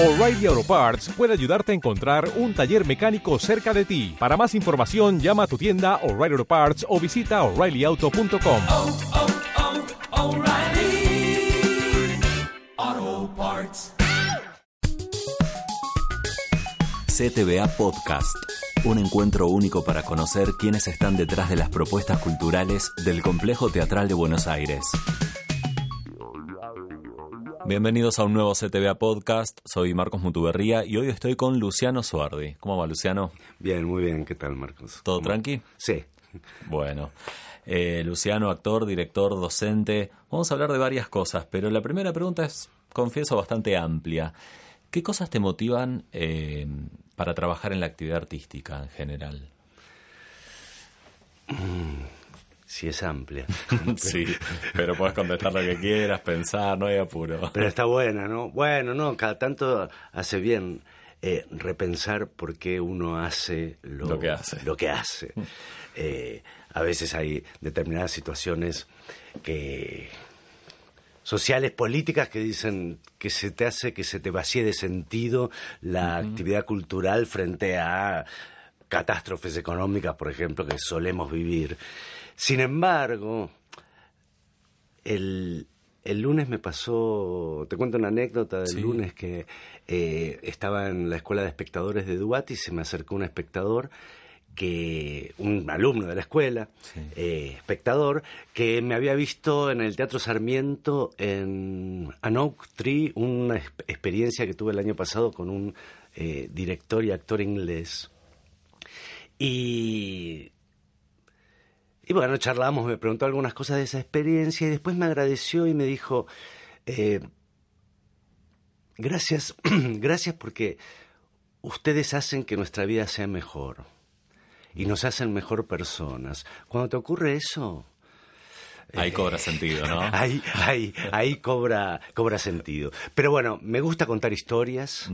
O'Reilly Auto Parts puede ayudarte a encontrar un taller mecánico cerca de ti. Para más información, llama a tu tienda O'Reilly Auto Parts o visita oreillyauto.com. oh, oh, O'Reilly Auto Parts. CTBA Podcast, un encuentro único para conocer quiénes están detrás de las propuestas culturales del Complejo Teatral de Buenos Aires. Bienvenidos a un nuevo CTBA Podcast, soy Marcos Mutuberría y hoy estoy con Luciano Suardi. ¿Cómo va Luciano? Bien, muy bien. ¿Qué tal, Marcos? ¿Todo ¿Cómo? tranqui? Sí. Bueno, eh, Luciano, actor, director, docente, vamos a hablar de varias cosas, pero la primera pregunta es, confieso, bastante amplia. ¿Qué cosas te motivan eh, para trabajar en la actividad artística en general? Sí, es amplia. sí, pero puedes contestar lo que quieras, pensar, no hay apuro. Pero está buena, ¿no? Bueno, no, cada tanto hace bien eh, repensar por qué uno hace lo, Lo que hace. lo que hace. Eh, a veces hay determinadas situaciones que sociales, políticas que dicen que se te hace que se te vacíe de sentido la actividad cultural frente a catástrofes económicas, por ejemplo, que solemos vivir. Sin embargo, el, el lunes me pasó, te cuento una anécdota del Sí. lunes que eh, estaba en la escuela de espectadores de Duati y se me acercó un espectador que un alumno de la escuela, Sí. eh, espectador, que me había visto en el Teatro Sarmiento en An Oak Tree, una ex- experiencia que tuve el año pasado con un eh, director y actor inglés. Y y bueno, charlamos, me preguntó algunas cosas de esa experiencia y después me agradeció y me dijo, eh, gracias, gracias porque ustedes hacen que nuestra vida sea mejor y nos hacen mejor personas. Cuando te ocurre eso, Ahí cobra sentido, ¿no? ahí, ahí, ahí cobra, cobra sentido. Pero bueno, me gusta contar historias,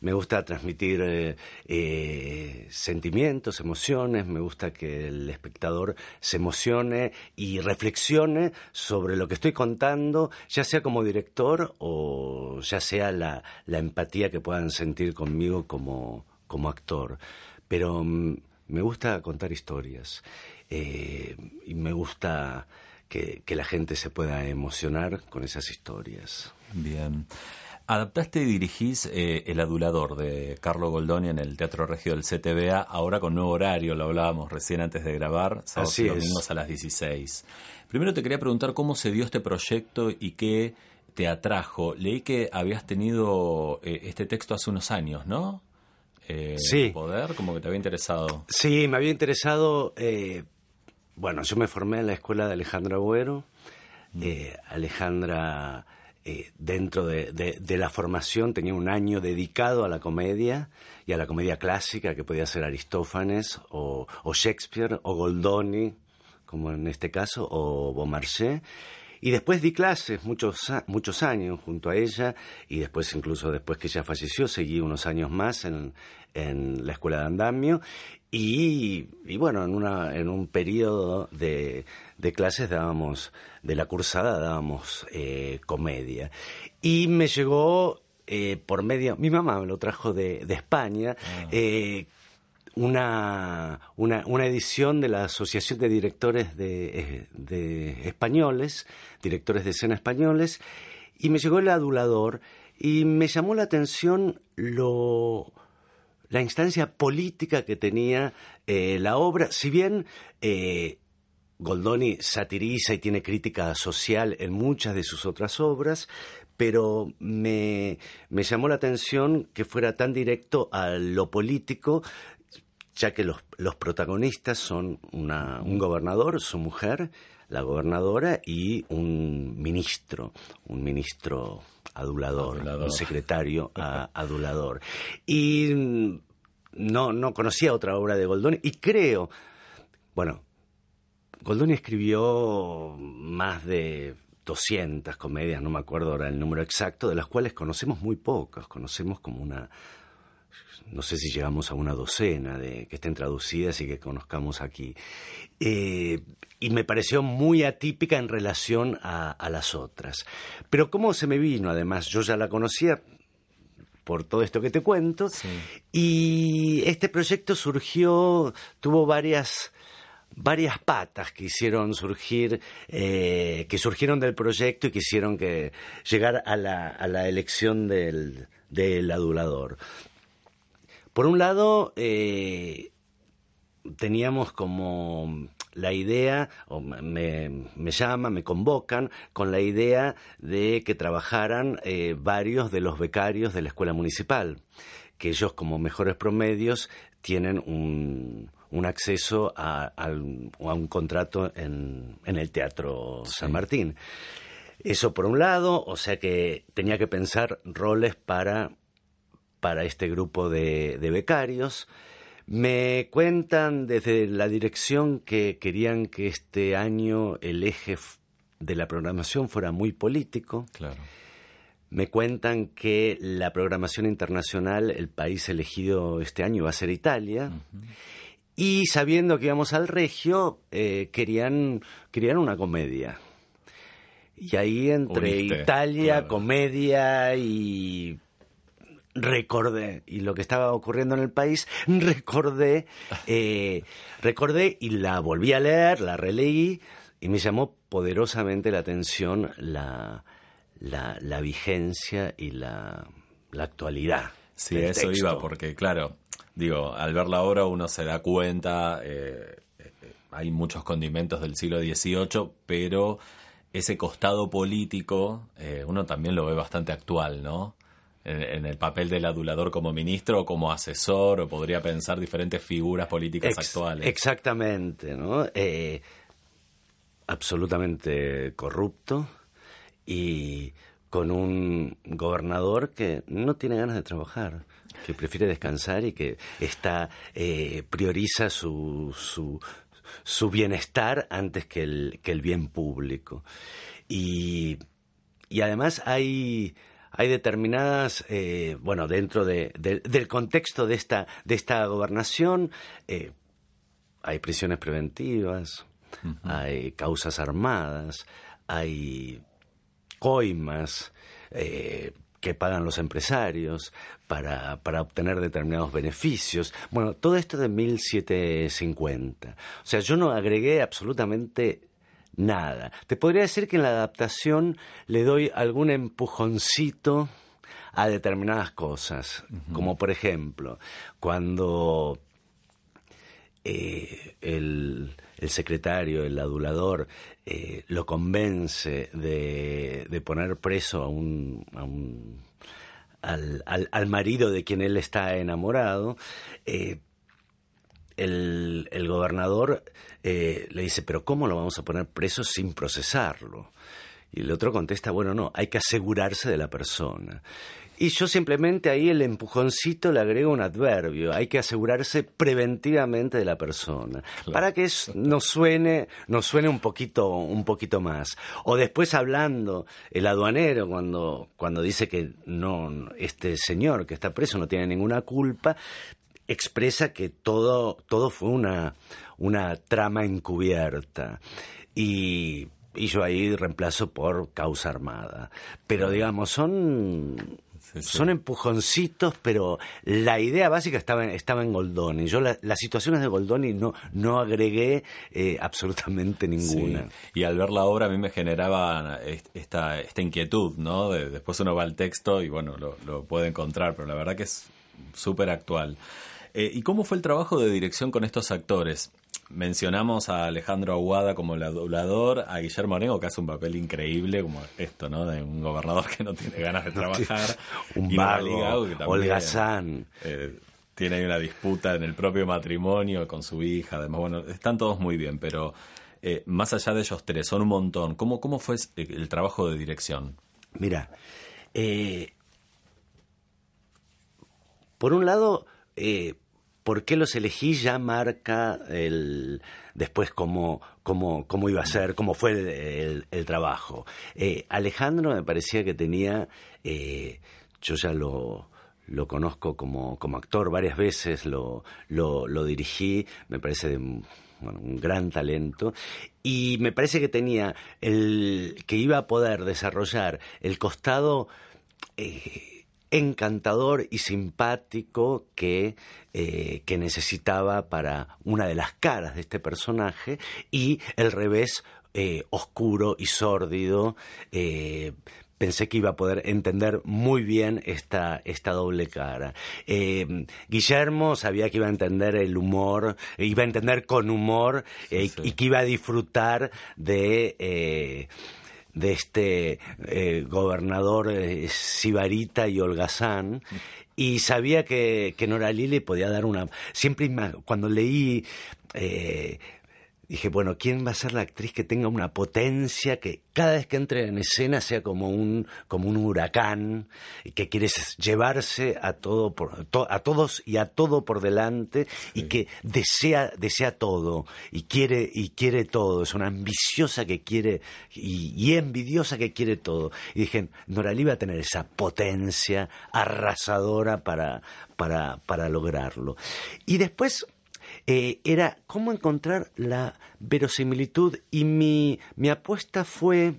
me gusta transmitir eh, eh, sentimientos, emociones, me gusta que el espectador se emocione y reflexione sobre lo que estoy contando, ya sea como director o ya sea la, la empatía que puedan sentir conmigo como, como actor. Pero mm, me gusta contar historias eh, y me gusta que, que la gente se pueda emocionar con esas historias. Bien. Adaptaste y dirigís eh, El Adulador de Carlo Goldoni en el Teatro Regio del CTBA, ahora con nuevo horario, lo hablábamos recién antes de grabar, sábados y domingos a las 16. Primero te quería preguntar cómo se dio este proyecto y qué te atrajo. Leí que habías tenido eh, este texto hace unos años, ¿no? Eh, Sí. Poder, como que te había interesado. Sí, me había interesado. Bueno, yo me formé en la escuela de Alejandra Agüero. Eh, Alejandra, eh, dentro de, de- de la formación, tenía un año dedicado a la comedia y a la comedia clásica, que podía ser Aristófanes o, o Shakespeare o Goldoni, como en este caso, o Beaumarchais. Y después di clases muchos, muchos años junto a ella y después, incluso después que ella falleció, seguí unos años más en, en la escuela de andamio. Y, y bueno, en, una, en un periodo de, de clases dábamos, de la cursada dábamos eh, comedia. Y me llegó eh, por medio, mi mamá me lo trajo de, de España, eh, una, una, una edición de la Asociación de Directores de, eh, de Españoles, directores de escena españoles, y me llegó el adulador y me llamó la atención lo la instancia política que tenía eh, la obra, si bien eh, Goldoni satiriza y tiene crítica social en muchas de sus otras obras, pero me, llamó la atención que fuera tan directo a lo político, ya que los, los protagonistas son una- un gobernador, su mujer, la gobernadora, y un ministro, un ministro adulador, Adulador. un secretario a- adulador. Y mm, no, no conocía otra obra de Goldoni, y creo, bueno, Goldoni escribió más de 200 comedias, no me acuerdo ahora el número exacto, de las cuales conocemos muy pocas, conocemos como una, no sé si llegamos a una docena de que estén traducidas y que conozcamos aquí. Eh, y me pareció muy atípica en relación a, a las otras. Pero cómo se me vino, además, yo ya la conocía por todo esto que te cuento. Y este proyecto surgió, tuvo varias varias patas que hicieron surgir, eh, que surgieron del proyecto y que hicieron que llegar a la, a la elección del, del adulador. Por un lado, eh, teníamos como la idea, o me, me llaman, me convocan, con la idea de que trabajaran eh, varios de los becarios de la escuela municipal, que ellos como mejores promedios tienen un, un acceso a, un contrato en, en el Teatro San Martín. Eso por un lado, o sea que tenía que pensar roles para, para este grupo de, de becarios. Me cuentan desde la dirección que querían que este año el eje de la programación fuera muy político. Claro. Me cuentan que la programación internacional, el país elegido este año va a ser Italia. Y sabiendo que íbamos al Regio, eh, querían, querían una comedia. Y ahí entre Uniste, Italia, claro. comedia y recordé, y lo que estaba ocurriendo en el país, recordé, eh, recordé y la volví a leer, la releí, y me llamó poderosamente la atención la, la, la vigencia y la, la actualidad. Sí, eso texto. iba, porque claro, digo, al ver la obra uno se da cuenta, eh, eh, hay muchos condimentos del siglo XVIII, pero ese costado político eh, uno también lo ve bastante actual, ¿no? En, en el papel del adulador como ministro o como asesor, o podría pensar diferentes figuras políticas Ex- actuales. Exactamente, ¿no? Eh, absolutamente corrupto y con un gobernador que no tiene ganas de trabajar, que prefiere descansar y que está eh, prioriza su, su, su bienestar antes que el, que el bien público. Y, y además hay, hay determinadas, eh, bueno, dentro de- de- del contexto de esta, de esta gobernación, eh, hay prisiones preventivas, hay causas armadas, hay coimas eh, que pagan los empresarios para, para obtener determinados beneficios. Bueno, todo esto de 1750. O sea, yo no agregué absolutamente nada. Te podría decir que en la adaptación le doy algún empujoncito a determinadas cosas, como por ejemplo, cuando eh, el, el secretario, el adulador, eh, lo convence de, de poner preso a un, a un- al, al- al marido de quien él está enamorado, eh, el, el gobernador eh, le dice, pero ¿cómo lo vamos a poner preso sin procesarlo? Y el otro contesta, bueno, no, hay que asegurarse de la persona. Y yo simplemente ahí el empujoncito le agrego un adverbio, hay que asegurarse preventivamente de la persona, para que nos suene, nos suene un poquito, un poquito más. O después hablando, el aduanero cuando, cuando dice que no, este señor que está preso no tiene ninguna culpa, expresa que todo, todo fue una, una trama encubierta. Y, y yo ahí reemplazo por causa armada. Pero digamos, son, Sí, sí. son empujoncitos, pero la idea básica estaba, en- estaba en Goldoni. Yo la- las situaciones de Goldoni no, no agregué eh, absolutamente ninguna. Sí. Y al ver la obra a mí me generaba est- esta, esta inquietud, ¿no? De- después uno va al texto y bueno, lo, lo puede encontrar, pero la verdad que es súper actual. Eh, ¿Y cómo fue el trabajo de dirección con estos actores? Mencionamos a Alejandro Aguada como el adulador, a Guillermo Arengo que hace un papel increíble, como esto, ¿no? De un gobernador que no tiene ganas de trabajar. Un Y vago, que también, holgazán. eh, tiene ahí una disputa en el propio matrimonio con su hija, además, bueno, están todos muy bien, pero eh, más allá de ellos tres, son un montón. ¿Cómo, cómo fue el trabajo de dirección? Mira, eh, por un lado, eh, por qué los elegí ya marca el después cómo, cómo, cómo iba a ser, cómo fue el, trabajo. Eh, Alejandro me parecía que tenía, eh, yo ya lo, lo conozco como, como actor varias veces, lo, lo, dirigí, me parece de un gran talento, y me parece que tenía el que iba a poder desarrollar el costado eh, encantador y simpático que, eh, que necesitaba para una de las caras de este personaje y el revés eh, oscuro y sórdido. eh, pensé que iba a poder entender muy bien esta, esta doble cara. Eh, Guillermo sabía que iba a entender el humor, iba a entender con humor eh, sí. y que iba a disfrutar de... eh, de este eh, gobernador eh, Sibarita y Holgazán y sabía que, que Nora Lili podía dar una... Siempre cuando leí... eh, dije, bueno, ¿quién va a ser la actriz que tenga una potencia que cada vez que entre en escena sea como un, como un huracán y que quiere llevarse a todo por, to- a todos y a todo por delante y que desea, desea todo y quiere, y quiere todo, es una ambiciosa que quiere y, y envidiosa que quiere todo. Y dije, Noralí va a tener esa potencia arrasadora para, para, para lograrlo. Y después eh, era cómo encontrar la verosimilitud. Y mi, mi apuesta fue...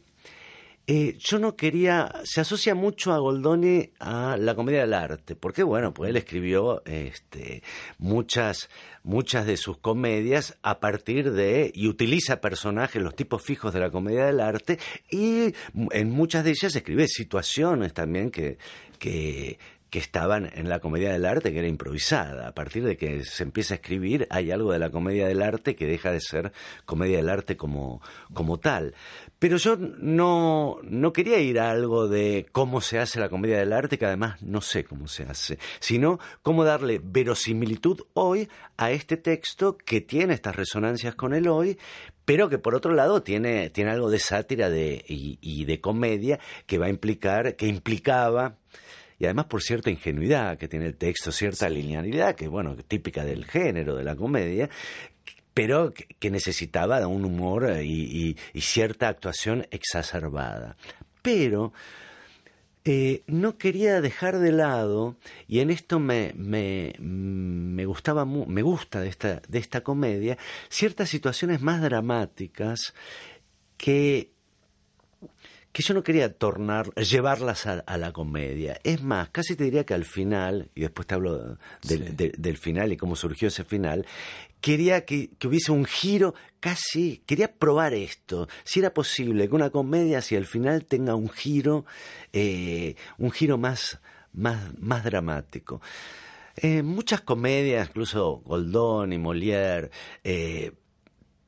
eh, yo no quería, se asocia mucho a Goldoni a la comedia del arte, porque bueno, pues él escribió este, muchas, muchas de sus comedias a partir de, y utiliza personajes, los tipos fijos de la comedia del arte, y en muchas de ellas escribe situaciones también que, que, que estaban en la comedia del arte, que era improvisada. A partir de que se empieza a escribir, hay algo de la comedia del arte que deja de ser comedia del arte como, como tal. Pero yo no, no quería ir a algo de cómo se hace la comedia del arte, que además no sé cómo se hace, sino cómo darle verosimilitud hoy a este texto que tiene estas resonancias con el hoy, pero que por otro lado tiene, tiene algo de sátira de, y, y de comedia que va a implicar, que implicaba y además por cierta ingenuidad que tiene el texto, cierta linealidad que, bueno, típica del género de la comedia, pero que, necesitaba de un humor eh, y, y- y cierta actuación exacerbada. Pero eh, no quería dejar de lado, y en esto me, me, me gustaba me gusta de esta, de esta comedia, ciertas situaciones más dramáticas que que yo no quería tornar, llevarlas a, a la comedia. Es más, casi te diría que al final, y después te hablo del, Sí. de- del final y cómo surgió ese final, quería que, que hubiese un giro casi, quería probar esto, si era posible que una comedia hacia el final tenga un giro, eh, un giro más, más, más dramático. Eh, muchas comedias, incluso Goldón y Molière, eh,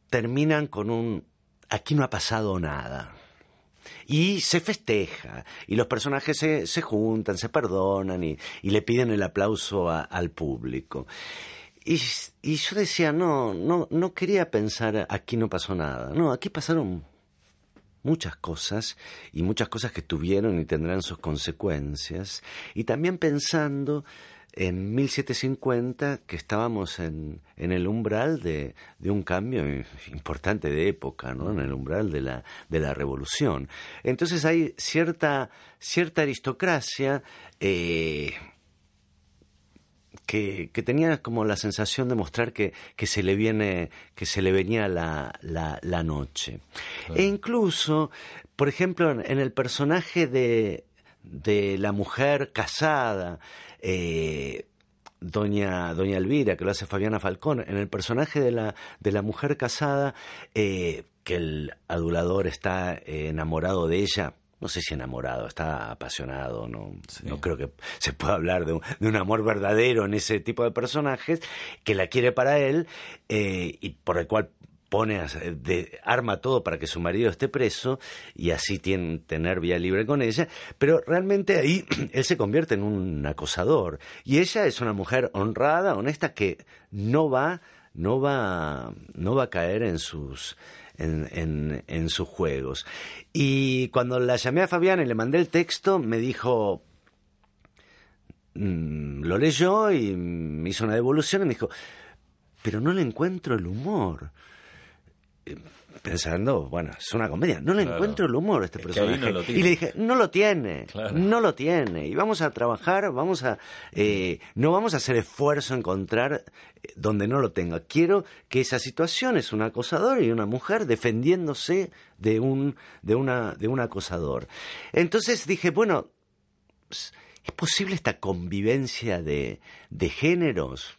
terminan con un aquí no ha pasado nada. Y se festeja, y los personajes se, se juntan, se perdonan y, y le piden el aplauso al público. Y, y yo decía, no, no, no quería pensar aquí no pasó nada. No, aquí pasaron muchas cosas y muchas cosas que tuvieron y tendrán sus consecuencias. Y también pensando en 1750 que estábamos en, en el umbral de, de un cambio importante de época, ¿no? en el umbral de la, de la revolución. Entonces hay cierta, cierta aristocracia eh, que, que tenía como la sensación de mostrar que, que se le viene, que se le venía la, la, la noche. E incluso, por ejemplo, en, en el personaje de, de la mujer casada, eh, Doña, Doña Elvira, que lo hace Fabiana Falcón, en el personaje de la, de la mujer casada, eh, que el adulador está eh, enamorado de ella, no sé si enamorado, está apasionado, no, no creo que se pueda hablar de un, de un amor verdadero en ese tipo de personajes, que la quiere para él eh, y por el cual pone de, arma todo para que su marido esté preso y así tiene, tener vía libre con ella, pero realmente ahí él se convierte en un acosador y ella es una mujer honrada, honesta que no va no va no va a caer en sus en, en, sus juegos. Y cuando la llamé a Fabián y le mandé el texto, me dijo, mm, lo leyó y me hizo una devolución y me dijo, pero no le encuentro el humor. Pensando, bueno, es una comedia, no le Claro. encuentro el humor a este Es personaje. no y le dije, no lo tiene, Claro. no lo tiene. Y vamos a trabajar, vamos a, eh, no vamos a hacer esfuerzo en encontrar eh, donde no lo tenga. Quiero que esa situación es un acosador y una mujer defendiéndose de un, de una, de un acosador. Entonces dije, bueno, ¿Es posible esta convivencia de, de géneros?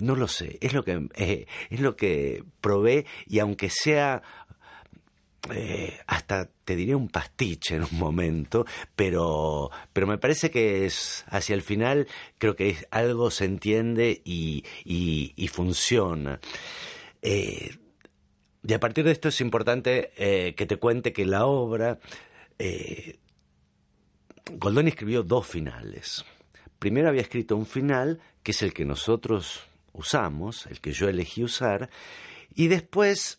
No lo sé, es lo que, eh, es lo que probé y aunque sea eh, hasta te diré un pastiche en un momento, pero, pero me parece que es hacia el final creo que algo se entiende y, y, funciona. Eh, y a partir de esto es importante que te cuente que la obra, Goldoni escribió dos finales. Primero había escrito un final, que es el que nosotros usamos, el que yo elegí usar, y después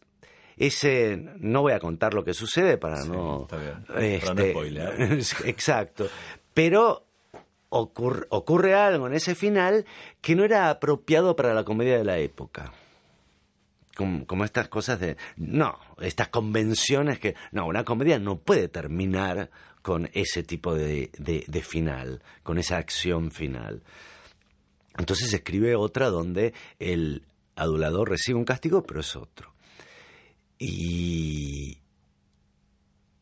ese, no voy a contar lo que sucede para Sí, no... está bien. Para no este, spoilear. exacto, pero ocurre, ocurre algo en ese final que no era apropiado para la comedia de la época como, como estas cosas de, no, estas convenciones que, no, una comedia no puede terminar con ese tipo de, de, de final, con esa acción final. Entonces escribe otra donde el adulador recibe un castigo, pero es otro. Y,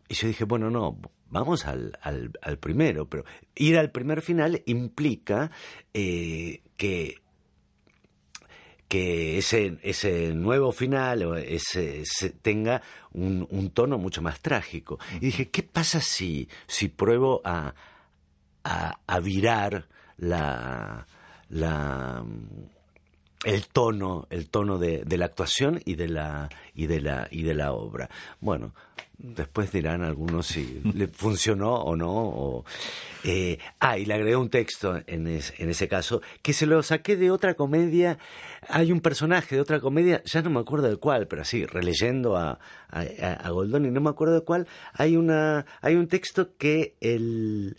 y yo dije, bueno, no, vamos al, al, al primero, pero ir al primer final implica eh, que que ese, ese nuevo final o ese, ese tenga un, un, tono mucho más trágico. Y dije, ¿qué pasa si, si pruebo a, a, a virar la, la, el tono, el tono de, de, la actuación y de la, y de la, y de la obra? Bueno, después dirán algunos si le funcionó o no. O, eh, ah, y le agregué un texto en, es, en, ese caso que se lo saqué de otra comedia. Hay un personaje de otra comedia, ya no me acuerdo de cuál, pero así, releyendo a, a, a Goldoni, no me acuerdo de cuál, hay, una, hay un texto que el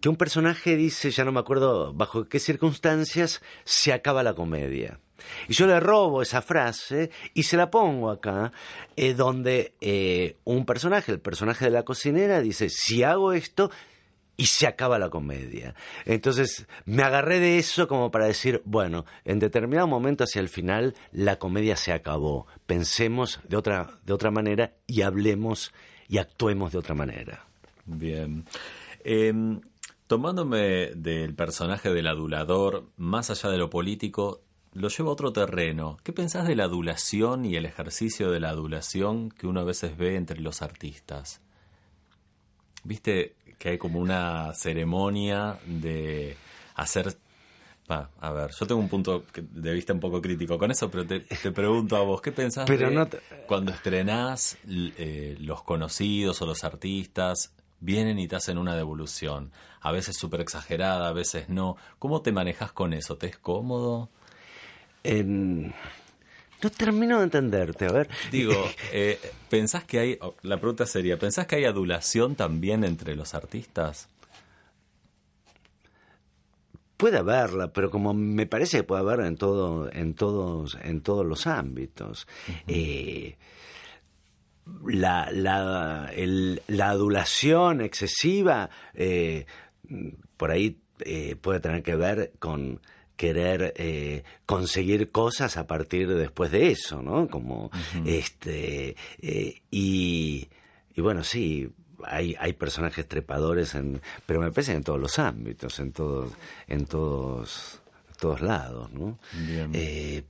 que un personaje dice, ya no me acuerdo bajo qué circunstancias, se acaba la comedia. Y yo le robo esa frase y se la pongo acá, eh, donde eh, un personaje, el personaje de la cocinera, dice, si hago esto, y se acaba la comedia. Entonces me agarré de eso como para decir, bueno, en determinado momento hacia el final la comedia se acabó. Pensemos de otra, de otra manera y hablemos y actuemos de otra manera. Bien. Eh, tomándome del personaje del adulador, más allá de lo político, lo llevo a otro terreno. ¿Qué pensás de la adulación y el ejercicio de la adulación que uno a veces ve entre los artistas? Viste que hay como una ceremonia de hacer... Ah, a ver, yo tengo un punto de vista un poco crítico con eso, pero te, te pregunto a vos, ¿qué pensás pero de no te... cuando estrenás eh, los conocidos o los artistas vienen y te hacen una devolución? A veces súper exagerada, a veces no. ¿Cómo te manejas con eso? ¿Te es cómodo? En... No termino de entenderte, a ver. Digo, eh, ¿pensás que hay, la pregunta sería, ¿pensás que hay adulación también entre los artistas? Puede haberla, pero como me parece que puede haber en todo, en todos, en todos los ámbitos. Uh -huh. eh, la, la, el, la, adulación excesiva eh, por ahí eh, puede tener que ver con querer eh, conseguir cosas a partir de después de eso, ¿no? Como uh -huh. este y, y bueno sí hay, hay personajes trepadores en, pero me parece en todos los ámbitos, en todos, en todos, todos lados, ¿no? Eh,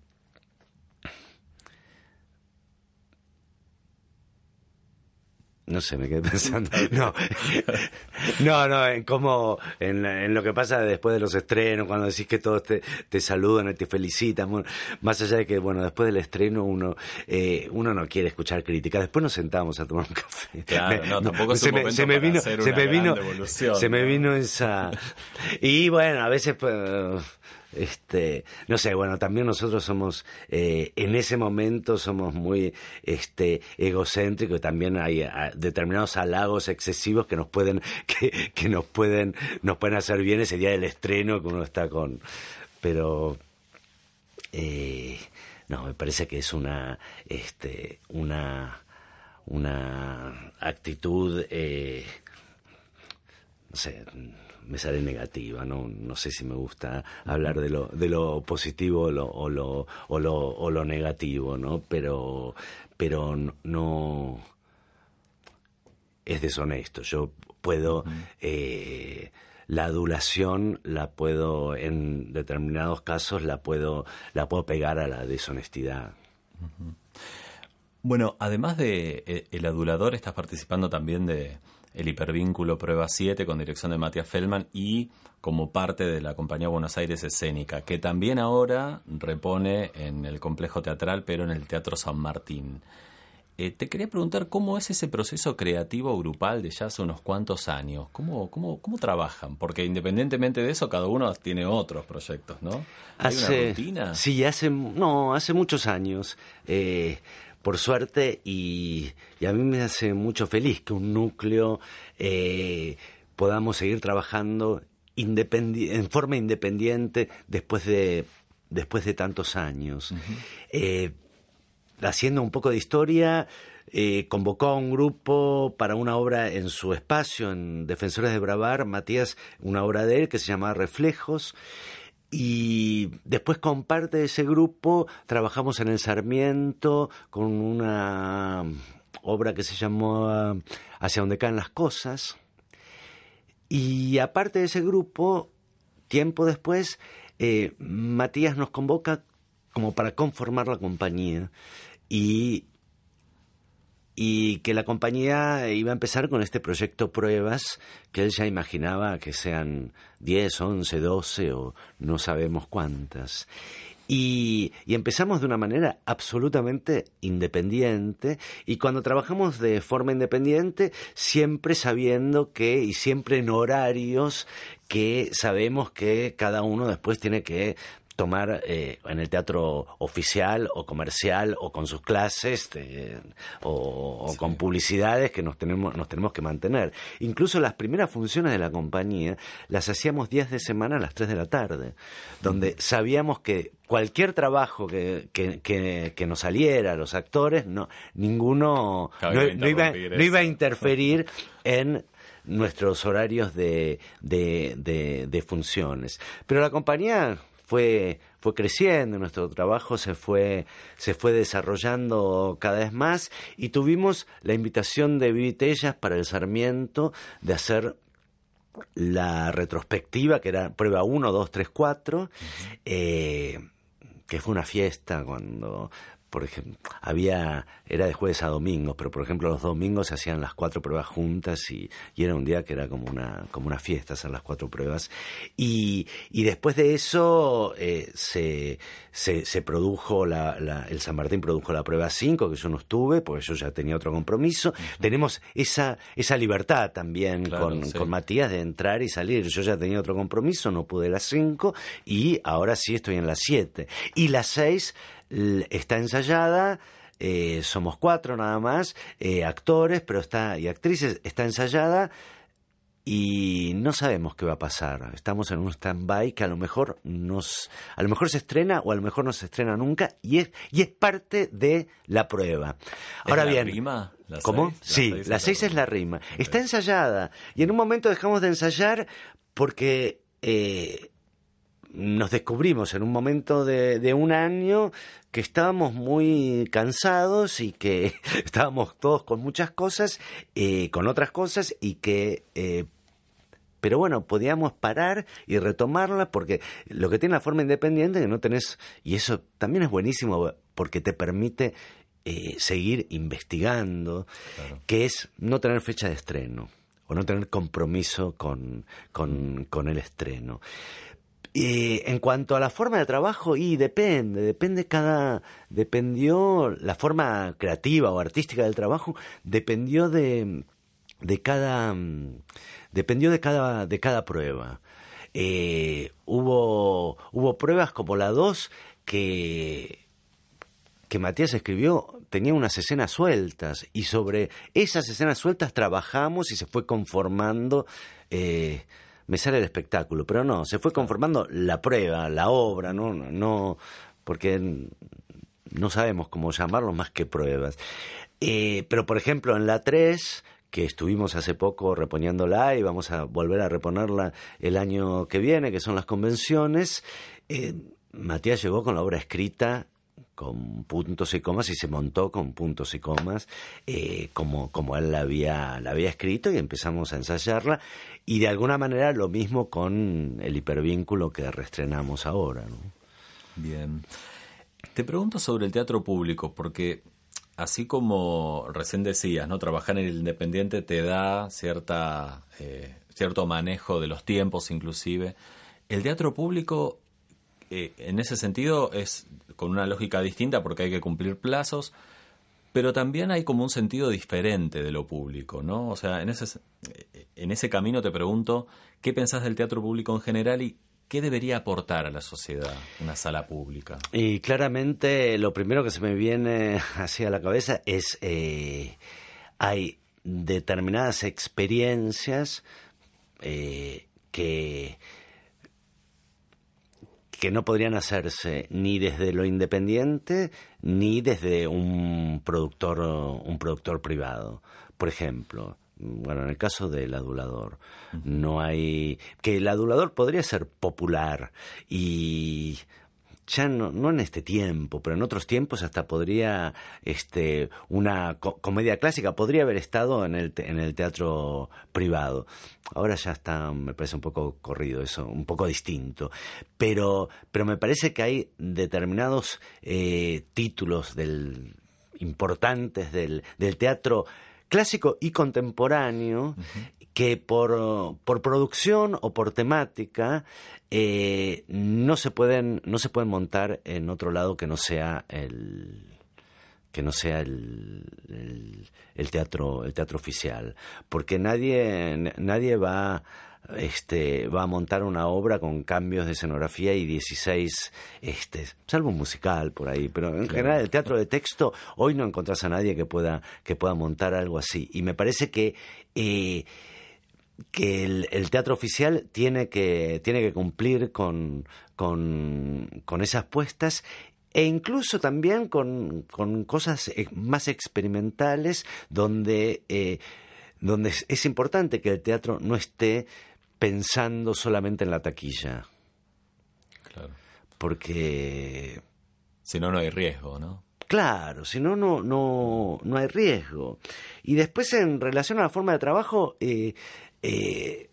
no sé, me quedé pensando. No, no, no en cómo, en, en, lo que pasa después de los estrenos, cuando decís que todos te, te saludan y te felicitan. Bueno, más allá de que, bueno, después del estreno uno, eh, uno no quiere escuchar críticas. Después nos sentamos a tomar un café. Claro, no, tampoco se, me, se me vino, se me vino, se me vino esa. Y bueno, a veces. Pues, este no sé bueno también nosotros somos eh, en ese momento somos muy este egocéntricos también hay determinados halagos excesivos que nos pueden que, que nos pueden nos pueden hacer bien ese día del estreno que uno está con pero eh, no me parece que es una este una una actitud eh, no sé me sale negativa, no, no sé si me gusta hablar de lo, de lo positivo o lo, o lo, o lo, o lo negativo, ¿no? Pero, pero no es deshonesto. Yo puedo eh, la adulación la puedo, en determinados casos, la puedo, la puedo pegar a la deshonestidad. Bueno, además de eh, El Adulador, estás participando también de El Hipervínculo Prueba 7 con dirección de Matías Feldman y como parte de la compañía Buenos Aires Escénica, que también ahora repone en el complejo teatral, pero en el Teatro San Martín. Eh, te quería preguntar cómo es ese proceso creativo grupal de ya hace unos cuantos años. ¿Cómo, cómo, cómo trabajan? Porque independientemente de eso, cada uno tiene otros proyectos, ¿no? ¿Hay hace, una rutina? Sí, hace, no, hace muchos años. Eh, por suerte, y, y, a mí me hace mucho feliz que un núcleo eh, podamos seguir trabajando en forma independiente después de, después de tantos años. Uh -huh. eh, haciendo un poco de historia, eh, convocó a un grupo para una obra en su espacio, en Defensores de Bravar, Matías, una obra de él que se llamaba Reflejos. Y después con parte de ese grupo trabajamos en el Sarmiento con una obra que se llamó Hacia donde caen las cosas. Y aparte de ese grupo, tiempo después, eh, Matías nos convoca como para conformar la compañía y, y que la compañía iba a empezar con este proyecto pruebas que él ya imaginaba que sean 10, 11, 12 o no sabemos cuántas. Y, y, empezamos de una manera absolutamente independiente y cuando trabajamos de forma independiente siempre sabiendo que y siempre en horarios que sabemos que cada uno después tiene que tomar eh, en el teatro oficial o comercial o con sus clases eh, o, o sí. con publicidades que nos tenemos, nos tenemos que mantener. Incluso las primeras funciones de la compañía las hacíamos días de semana a las 3 de la tarde, donde sabíamos que cualquier trabajo que, que, que, que nos saliera, los actores, no, ninguno no, no, iba, no iba a interferir en nuestros horarios de, de, de, de, funciones. Pero la compañía fue, fue creciendo, nuestro trabajo se fue, se fue desarrollando cada vez más y tuvimos la invitación de Vivitellas para el Sarmiento de hacer la retrospectiva, que era prueba 1, 2, 3, 4, eh, que fue una fiesta cuando por ejemplo, había, era de jueves a domingo, pero por ejemplo los domingos se hacían las cuatro pruebas juntas y, y, era un día que era como una, como una fiesta hacer las cuatro pruebas. Y, y después de eso eh, se, se, se, produjo, la, la, el San Martín produjo la prueba 5, que yo no estuve, porque yo ya tenía otro compromiso. Uh -huh. Tenemos esa, esa libertad también claro, con, sí. con Matías de entrar y salir. Yo ya tenía otro compromiso, no pude las 5 y ahora sí estoy en las 7. Y las 6 está ensayada, eh, somos cuatro nada más, eh, actores pero está, y actrices, está ensayada y no sabemos qué va a pasar. Estamos en un stand-by que a lo mejor nos, a lo mejor se estrena o a lo mejor no se estrena nunca y es, y es parte de la prueba. Ahora ¿Es bien, la rima? ¿La ¿cómo? Seis? Sí, la la seis es la rima. Está ensayada y en un momento dejamos de ensayar porque eh, nos descubrimos en un momento de, de, un año que estábamos muy cansados y que estábamos todos con muchas cosas, eh, con otras cosas y que... Eh, pero bueno, podíamos parar y retomarla porque lo que tiene la forma independiente que no tenés, y eso también es buenísimo porque te permite eh, seguir investigando, claro. que es no tener fecha de estreno o no tener compromiso con, con, con el estreno. Eh, en cuanto a la forma de trabajo, y depende, depende cada, dependió la forma creativa o artística del trabajo, dependió de, de cada, dependió de cada, de cada prueba. Eh, hubo, hubo pruebas como la 2 que, que Matías escribió, tenía unas escenas sueltas y sobre esas escenas sueltas trabajamos y se fue conformando eh, me sale el espectáculo, pero no, se fue conformando la prueba, la obra, no, no, porque no sabemos cómo llamarlo más que pruebas. Eh, pero por ejemplo en la 3, que estuvimos hace poco reponiéndola y vamos a volver a reponerla el año que viene, que son las convenciones, eh, Matías llegó con la obra escrita con puntos y comas y se montó con puntos y comas eh, como, como él la había, la había escrito y empezamos a ensayarla y de alguna manera lo mismo con el hipervínculo que reestrenamos ahora. ¿no? Bien. Te pregunto sobre el teatro público porque así como recién decías, ¿no? Trabajar en el independiente te da cierta, eh, cierto manejo de los tiempos inclusive. El teatro público eh, en ese sentido es con una lógica distinta porque hay que cumplir plazos, pero también hay como un sentido diferente de lo público, ¿no? O sea, en ese, en ese camino te pregunto, ¿qué pensás del teatro público en general y qué debería aportar a la sociedad una sala pública? Y claramente lo primero que se me viene hacia la cabeza es, eh, hay determinadas experiencias eh, que que no podrían hacerse ni desde lo independiente ni desde un productor un productor privado. Por ejemplo, bueno, en el caso del adulador, no hay que el adulador podría ser popular y ya no, no en este tiempo, pero en otros tiempos hasta podría, este, una comedia clásica podría haber estado en el, en el teatro privado. Ahora ya está, me parece un poco corrido eso, un poco distinto. Pero, pero me parece que hay determinados eh, títulos del, importantes del, del teatro clásico y contemporáneo que por, por, producción o por temática eh, no se pueden no se pueden montar en otro lado que no sea el que no sea el, el, teatro el teatro oficial porque nadie nadie va este, va a montar una obra con cambios de escenografía y 16, este, salvo un musical por ahí, pero en general el teatro de texto, hoy no encontrás a nadie que pueda, que pueda montar algo así. Y me parece que, eh, que el, teatro oficial tiene que, tiene que cumplir con, con, con esas puestas e incluso también con, con cosas eh, más experimentales donde, eh, donde es importante que el teatro no esté pensando solamente en la taquilla. Claro. Porque... Si no, no hay riesgo, ¿no? Claro, si no, no, no, no hay riesgo. Y después en relación a la forma de trabajo, eh, eh,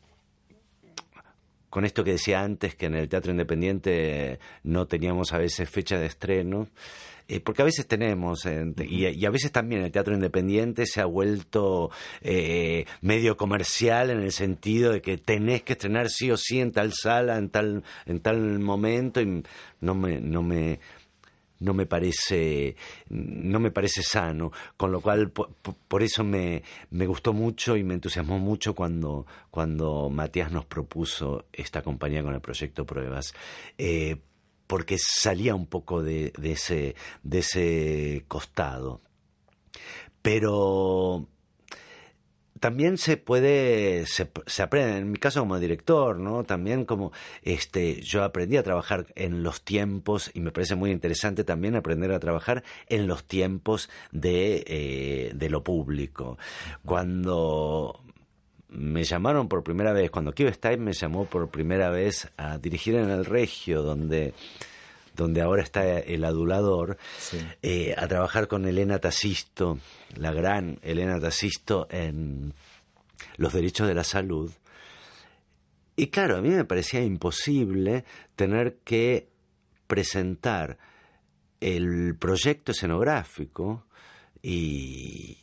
con esto que decía antes, que en el teatro independiente no teníamos a veces fecha de estreno, eh, porque a veces tenemos, y, a veces también el teatro independiente se ha vuelto eh, medio comercial en el sentido de que tenés que estrenar sí o sí en tal sala, en tal, en tal momento, y no me, no me, no me parece no me parece sano con lo cual por, eso me, me, gustó mucho y me entusiasmó mucho cuando cuando Matías nos propuso esta compañía con el proyecto pruebas eh, porque salía un poco de, ese, de ese costado. Pero también se puede, se, aprende, en mi caso como director, ¿no? También como, este, yo aprendí a trabajar en los tiempos y me parece muy interesante también aprender a trabajar en los tiempos de, eh, de lo público. Cuando me llamaron por primera vez, cuando Kiva Stein me llamó por primera vez a dirigir en el Regio, donde, donde ahora está el adulador, eh, a trabajar con Elena Tacisto, la gran Elena Tacisto en los derechos de la salud. Y claro, a mí me parecía imposible tener que presentar el proyecto escenográfico y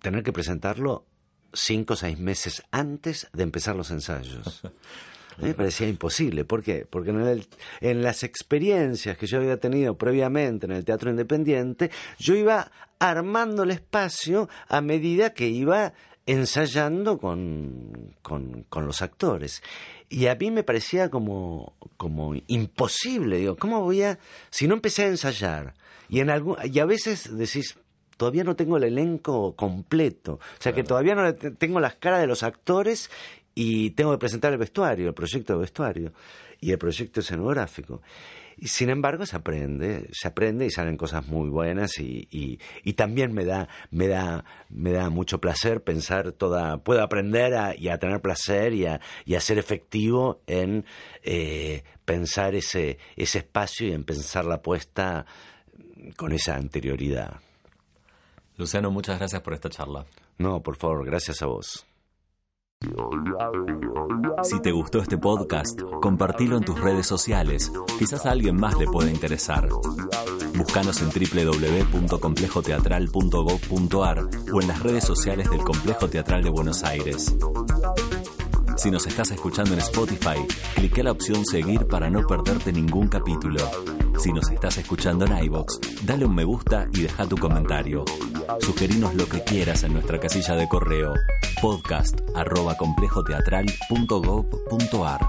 tener que presentarlo cinco o seis meses antes de empezar los ensayos. A mí me parecía imposible. ¿Por qué? Porque en, en, las experiencias que yo había tenido previamente en el teatro independiente, yo iba armando el espacio a medida que iba ensayando con, con, con los actores. Y a mí me parecía como, como imposible. Digo, ¿cómo voy a...? Si no empecé a ensayar, y, en algún, y a veces decís, todavía no tengo el elenco completo. O sea que todavía no tengo las caras de los actores y tengo que presentar el vestuario, el proyecto de vestuario y el proyecto escenográfico. Y sin embargo se aprende, se aprende y salen cosas muy buenas y, y, y también me da, me da, me da mucho placer pensar toda, puedo aprender a, y a tener placer y a, y a ser efectivo en eh, pensar ese, ese espacio y en pensar la puesta con esa anterioridad. Luciano, muchas gracias por esta charla. No, por favor, gracias a vos. Si te gustó este podcast, compartilo en tus redes sociales. Quizás a alguien más le pueda interesar. Búscanos en www.complejoteatral.gov.ar o en las redes sociales del Complejo Teatral de Buenos Aires. Si nos estás escuchando en Spotify, clique la opción seguir para no perderte ningún capítulo. Si nos estás escuchando en iBox, dale un me gusta y deja tu comentario. Sugerinos lo que quieras en nuestra casilla de correo podcast arroba complejoteatral.gov.ar.